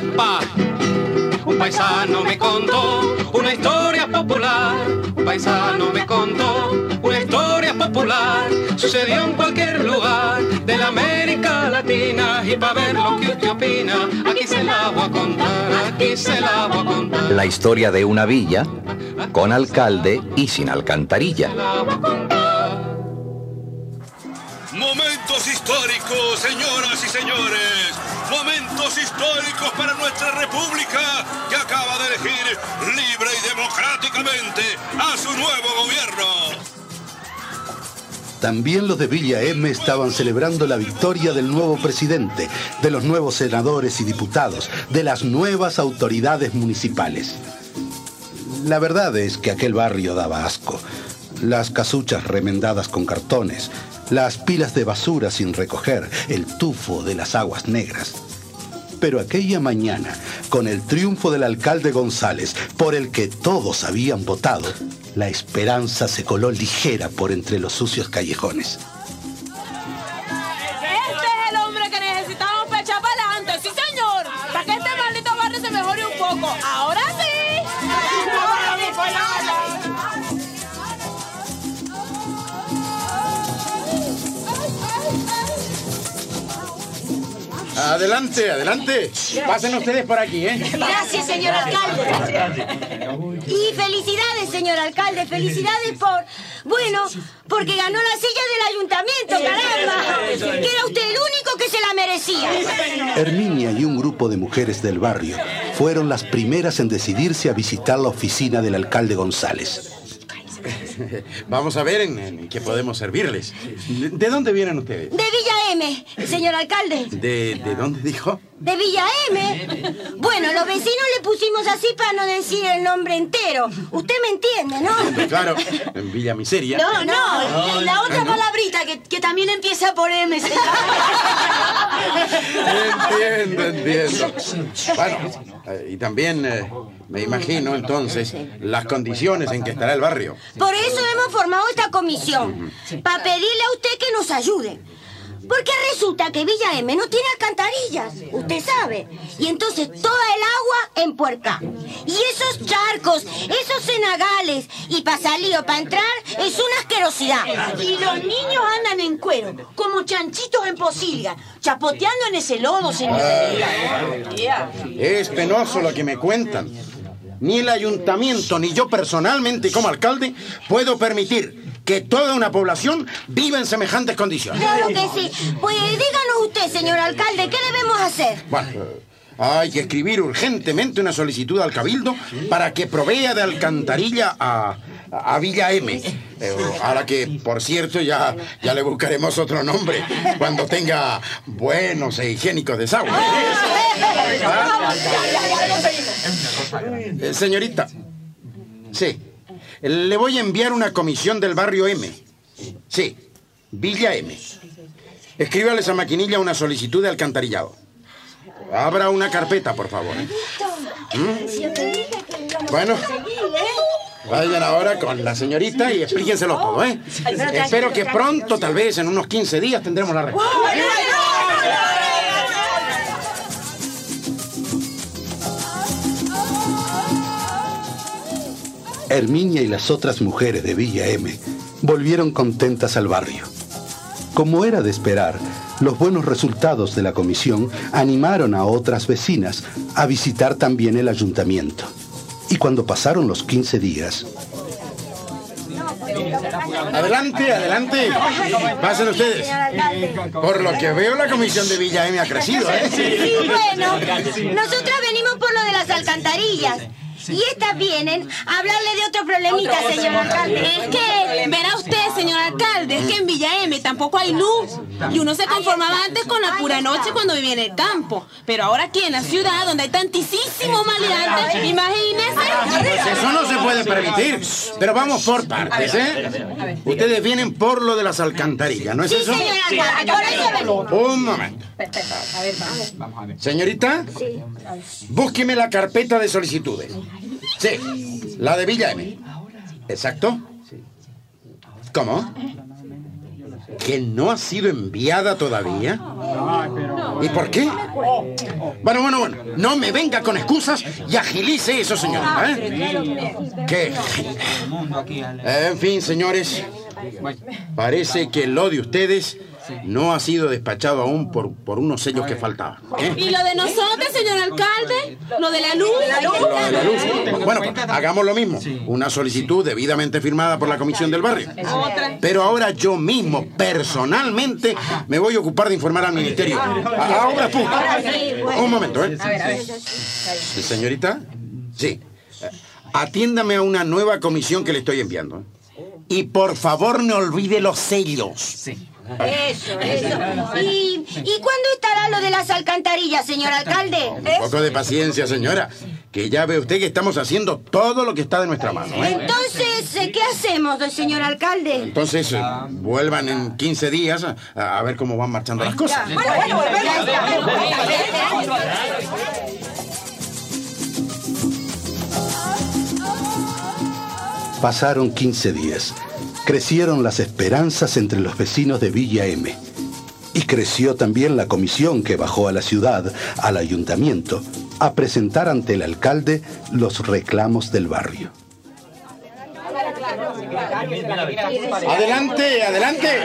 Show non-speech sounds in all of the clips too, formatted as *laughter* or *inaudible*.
Un paisano me contó una historia popular. Un paisano me contó una historia popular. Sucedió en cualquier lugar de la América Latina. Y para ver lo que usted opina, aquí se la voy a contar, aquí se la voy a contar. La historia de una villa con alcalde y sin alcantarilla. Momentos históricos, señoras y señores. Momentos históricos para nuestra república que acaba de elegir libre y democráticamente a su nuevo gobierno. También los de Villa M estaban celebrando la victoria del nuevo presidente, de los nuevos senadores y diputados, de las nuevas autoridades municipales. La verdad es que aquel barrio daba asco. Las casuchas remendadas con cartones, las pilas de basura sin recoger, el tufo de las aguas negras. Pero aquella mañana, con el triunfo del alcalde González, por el que todos habían votado, la esperanza se coló ligera por entre los sucios callejones. Adelante, adelante. Pasen ustedes por aquí, ¿eh? Gracias, señor alcalde. Y felicidades, señor alcalde. Felicidades por, bueno, porque ganó la silla del ayuntamiento, caramba. Que era usted el único que se la merecía. Herminia y un grupo de mujeres del barrio fueron las primeras en decidirse a visitar la oficina del alcalde González. Vamos a ver en, en qué podemos servirles. ¿De, de dónde vienen ustedes? De Villa M, señor alcalde. ¿De, de dónde dijo? De Villa M. Bueno, los vecinos le pusimos así para no decir el nombre entero. Usted me entiende, ¿no? Claro, en Villa Miseria. No, no, la otra palabrita que, que también empieza por M. señor. Entiendo, entiendo. Bueno, eh, y también eh, me imagino entonces las condiciones en que estará el barrio. Por eso hemos formado esta comisión. Para pedirle a usted que nos ayude. Porque resulta que Villa M no tiene alcantarillas, usted sabe. Y entonces toda el agua en puerca. Y esos charcos, esos cenagales, y para salir o para entrar es una asquerosidad. Y los niños andan en cuero, como chanchitos en posilga, chapoteando en ese lodo, señor. Es penoso lo que me cuentan. Ni el ayuntamiento ni yo personalmente como alcalde puedo permitir que toda una población viva en semejantes condiciones. Claro que sí. Pues díganos usted, señor alcalde, ¿qué debemos hacer? Bueno, hay que escribir urgentemente una solicitud al cabildo para que provea de alcantarilla a, a Villa M. Eh, a la que, por cierto, ya, ya le buscaremos otro nombre cuando tenga buenos e higiénicos desagües. Eh, señorita, sí, le voy a enviar una comisión del barrio M. Sí, Villa M. Escríbales a Maquinilla una solicitud de alcantarillado. Abra una carpeta, por favor. ¿Mm? Bueno, vayan ahora con la señorita y explíquenselo todo, ¿eh? Espero que pronto, tal vez en unos 15 días, tendremos la respuesta. Herminia y las otras mujeres de Villa M volvieron contentas al barrio. Como era de esperar, los buenos resultados de la comisión animaron a otras vecinas a visitar también el ayuntamiento. Y cuando pasaron los 15 días, Adelante, adelante. Pasen ustedes. Por lo que veo, la comisión de Villa M ha crecido, ¿eh? Sí, bueno, nosotras venimos por lo de las alcantarillas. Y estas vienen a hablarle de otro problemita, señor alcalde. Es que, verá usted, señor alcalde, es que en Villa M tampoco hay luz. Y uno se conformaba antes con la pura noche cuando vivía en el campo. Pero ahora aquí en la ciudad, donde hay tantísimos maleantes, imagínese. Pues eso no se puede permitir. Pero vamos por partes, ¿eh? Ustedes vienen por lo de las alcantarillas, ¿no es Sí, eso? señor alcalde, por eso venimos. Un momento. Señorita, búsqueme la carpeta de solicitudes. Sí, la de Villa M. ¿Exacto? ¿Cómo? ¿Que no ha sido enviada todavía? ¿Y por qué? Bueno, bueno, bueno. No me venga con excusas y agilice eso, señor. ¿eh? ¿Qué? En fin, señores. Parece que lo de ustedes no ha sido despachado aún por, por unos sellos que faltaban. ¿eh? ¿Y lo de nosotros, señor alcalde? ¿Lo de la luz? Lo de la luz. Bueno, pues, hagamos lo mismo. Una solicitud debidamente firmada por la comisión del barrio. Pero ahora yo mismo, personalmente, me voy a ocupar de informar al ministerio. A, a obras públicas. Un momento, ¿eh? Sí, Señorita, sí. Atiéndame a una nueva comisión que le estoy enviando. Y por favor no olvide los sellos. Eso, eso. ¿Y, ¿Y cuándo estará lo de las alcantarillas, señor alcalde? Un poco de paciencia, señora. Que ya ve usted que estamos haciendo todo lo que está de nuestra mano. ¿eh? Entonces, eh, ¿qué hacemos, señor alcalde? Entonces, eh, vuelvan en 15 días a, a ver cómo van marchando las cosas. Bueno, bueno, volvemos. Pasaron 15 días. Crecieron las esperanzas entre los vecinos de Villa M. Y creció también la comisión que bajó a la ciudad, al ayuntamiento, a presentar ante el alcalde los reclamos del barrio. Adelante, adelante.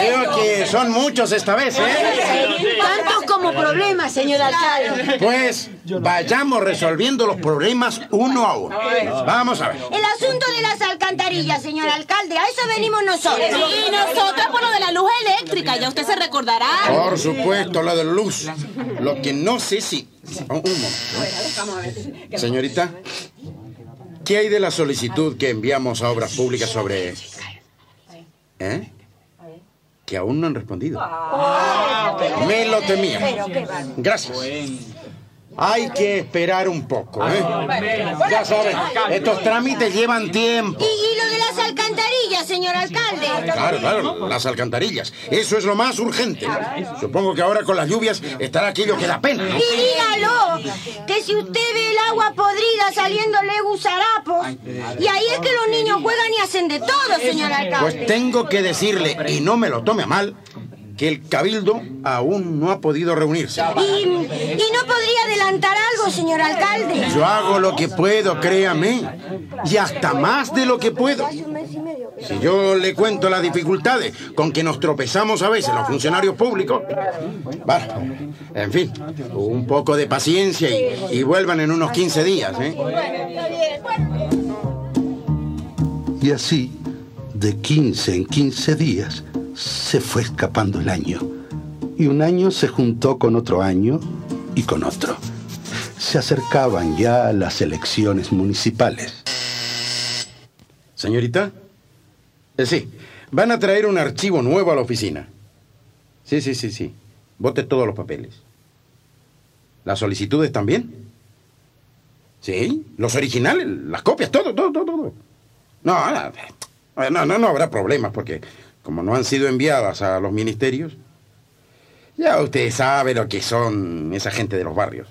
Veo que son muchos esta vez, ¿eh? Tantos como problemas, señor alcalde. Pues vayamos resolviendo los problemas uno a uno. Vamos a ver. El asunto de las alcantarillas, señor alcalde, a eso venimos nosotros. Y nosotros por lo de la luz eléctrica, ya usted se recordará. Por supuesto, la de luz. Lo que no sé si... Un, un momento. Señorita, ¿qué hay de la solicitud que enviamos a Obras Públicas sobre... ¿Eh? Que aún no han respondido. Me lo temía. Gracias. Hay que esperar un poco, ¿eh? Ya saben, estos trámites llevan tiempo. ¿Y, alcantarillas, señor alcalde? Claro, claro, las alcantarillas. Eso es lo más urgente. Supongo que ahora con las lluvias estará aquello que da pena. ¿no? Y dígalo, que si usted ve el agua podrida saliéndole gusarapos, y ahí es que los niños juegan y hacen de todo, señor alcalde. Pues tengo que decirle, y no me lo tome a mal, que el cabildo aún no ha podido reunirse. ¿Y, y no podría adelantar algo, señor alcalde? Yo hago lo que puedo, créame, y hasta más de lo que puedo. Si yo le cuento las dificultades con que nos tropezamos a veces los funcionarios públicos, bueno, en fin, un poco de paciencia y, y vuelvan en unos 15 días, ¿eh? Y así, de 15 en 15 días, se fue escapando el año. Y un año se juntó con otro año y con otro. Se acercaban ya las elecciones municipales. Señorita, eh, sí, van a traer un archivo nuevo a la oficina. Sí, sí, sí, sí. Vote todos los papeles. ¿Las solicitudes también? Sí, los originales, las copias, todo, todo, todo, todo. No, no, no, no habrá problemas porque como no han sido enviadas a los ministerios, ya usted sabe lo que son esa gente de los barrios.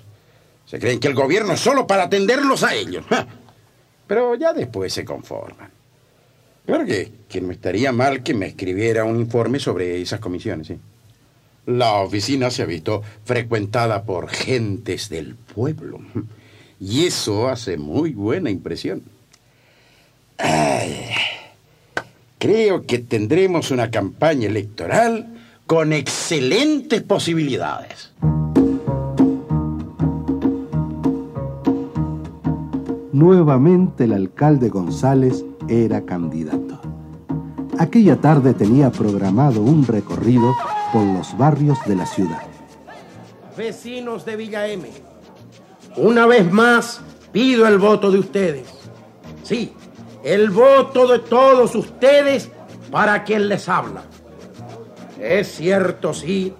Se creen que el gobierno es solo para atenderlos a ellos. *laughs* Pero ya después se conforman. Claro que, que no estaría mal que me escribiera un informe sobre esas comisiones, ¿sí? La oficina se ha visto frecuentada por gentes del pueblo. *laughs* Y eso hace muy buena impresión. Ay, creo que tendremos una campaña electoral con excelentes posibilidades. Nuevamente el alcalde González era candidato. Aquella tarde tenía programado un recorrido por los barrios de la ciudad. Vecinos de Villa M, una vez más pido el voto de ustedes. Sí, el voto de todos ustedes para quien les habla. Es cierto, sí,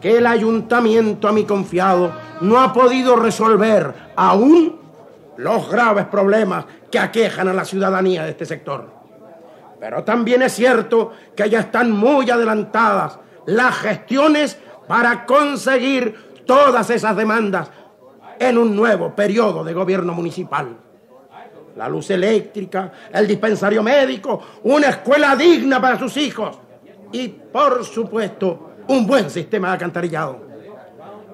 que el ayuntamiento a mi confiado no ha podido resolver aún los graves problemas que aquejan a la ciudadanía de este sector. Pero también es cierto que ya están muy adelantadas las gestiones para conseguir todas esas demandas en un nuevo periodo de gobierno municipal. La luz eléctrica, el dispensario médico, una escuela digna para sus hijos y, por supuesto, un buen sistema de alcantarillado.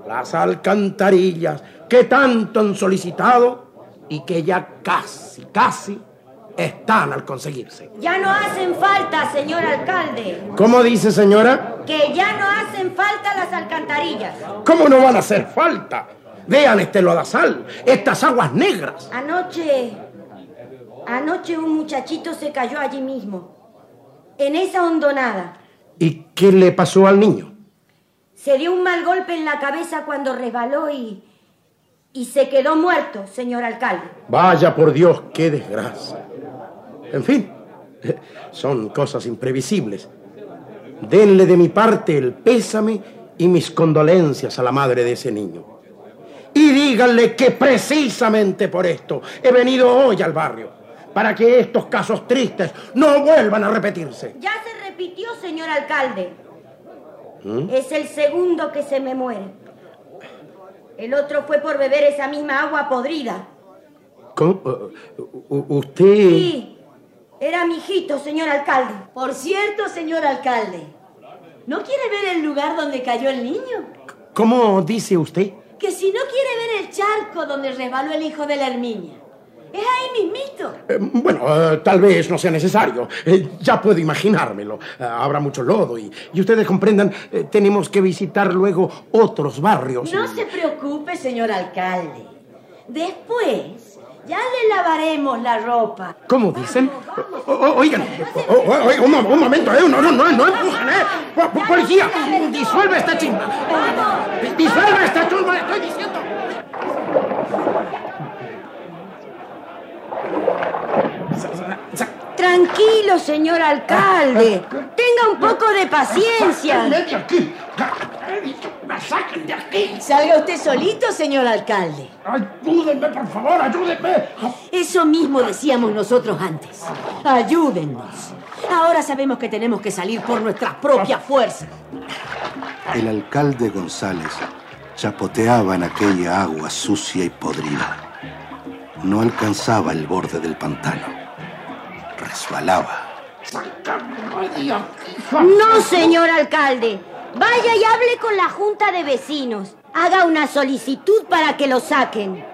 las alcantarillas que tanto han solicitado y que ya casi, casi están al conseguirse. Ya no hacen falta, señor alcalde. ¿Cómo dice señora? Que ya no hacen falta las alcantarillas. ¿Cómo no van a hacer falta? Vean este lodazal, estas aguas negras. Anoche. Anoche un muchachito se cayó allí mismo. En esa hondonada. ¿Y qué le pasó al niño? Se dio un mal golpe en la cabeza cuando resbaló y. y se quedó muerto, señor alcalde. Vaya por Dios, qué desgracia. En fin, *laughs* son cosas imprevisibles. Denle de mi parte el pésame y mis condolencias a la madre de ese niño. Y díganle que precisamente por esto he venido hoy al barrio, para que estos casos tristes no vuelvan a repetirse. Ya se repitió, señor alcalde. Es el segundo que se me muere. El otro fue por beber esa misma agua podrida. ¿Cómo? U- ¿Usted...? Sí, era mi hijito, señor alcalde. Por cierto, señor alcalde, ¿no quiere ver el lugar donde cayó el niño? ¿Cómo dice usted? Que si no quiere ver el charco donde resbaló el hijo de la Herminia. Es ahí mismito. Eh, bueno, eh, tal vez no sea necesario. Eh, ya puedo imaginármelo. Habrá mucho lodo y, y ustedes comprendan, tenemos que visitar luego otros barrios. No se preocupe, señor alcalde. Después, ya le lavaremos la ropa. ¿Cómo dicen? O- o- oigan, o- un, mo- un momento, ¿eh? No, no, no, no empujen, ¿eh? Po- po- Policía, disuelve esta chimba. Di- Disuelve esta chumba, le estoy diciendo. Tranquilo, señor alcalde. Tenga un poco de paciencia. de aquí! ¡Me saquen de aquí! Salga usted solito, señor alcalde. ¡Ayúdenme, por favor, ayúdenme! Eso mismo decíamos nosotros antes. Ayúdennos. Ahora sabemos que tenemos que salir por nuestras propias fuerzas. El alcalde González chapoteaba en aquella agua sucia y podrida. No alcanzaba el borde del pantano. No, señor alcalde. Vaya y hable con la junta de vecinos. Haga una solicitud para que lo saquen.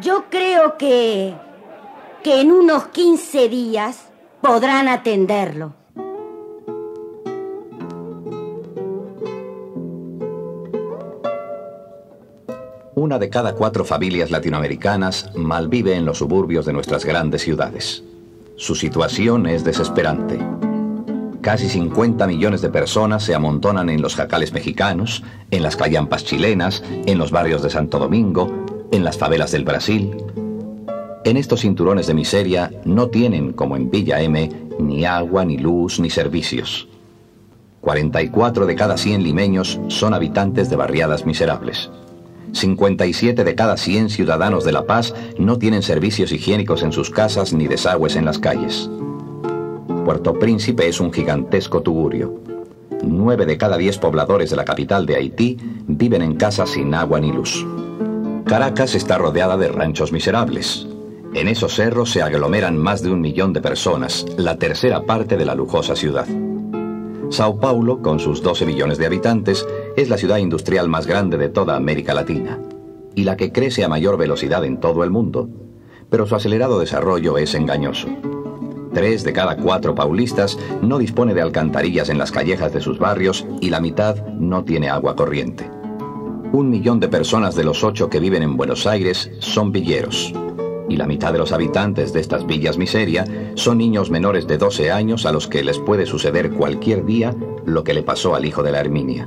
Yo creo que... que en unos 15 días podrán atenderlo. Una de cada cuatro familias latinoamericanas malvive en los suburbios de nuestras grandes ciudades. Su situación es desesperante. Casi 50 millones de personas se amontonan en los jacales mexicanos, en las callampas chilenas, en los barrios de Santo Domingo, en las favelas del Brasil. En estos cinturones de miseria no tienen, como en Villa M, ni agua, ni luz, ni servicios. 44 de cada 100 limeños son habitantes de barriadas miserables. 57 de cada 100 ciudadanos de La Paz no tienen servicios higiénicos en sus casas ni desagües en las calles. Puerto Príncipe es un gigantesco tugurio. 9 de cada 10 pobladores de la capital de Haití viven en casas sin agua ni luz. Caracas está rodeada de ranchos miserables. En esos cerros se aglomeran más de un millón de personas, la tercera parte de la lujosa ciudad. Sao Paulo, con sus 12 millones de habitantes, es la ciudad industrial más grande de toda América Latina y la que crece a mayor velocidad en todo el mundo. Pero su acelerado desarrollo es engañoso. Tres de cada cuatro paulistas no dispone de alcantarillas en las callejas de sus barrios y la mitad no tiene agua corriente. Un millón de personas de los ocho que viven en Buenos Aires son villeros. Y la mitad de los habitantes de estas villas miseria son niños menores de 12 años a los que les puede suceder cualquier día lo que le pasó al hijo de la Herminia.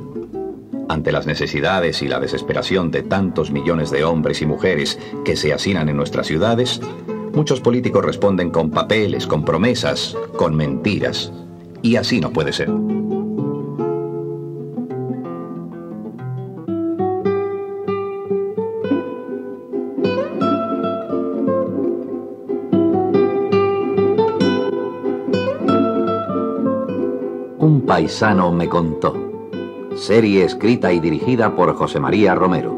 Ante las necesidades y la desesperación de tantos millones de hombres y mujeres que se hacinan en nuestras ciudades, muchos políticos responden con papeles, con promesas, con mentiras. Y así no puede ser. Un paisano me contó. Serie escrita y dirigida por José María Romero.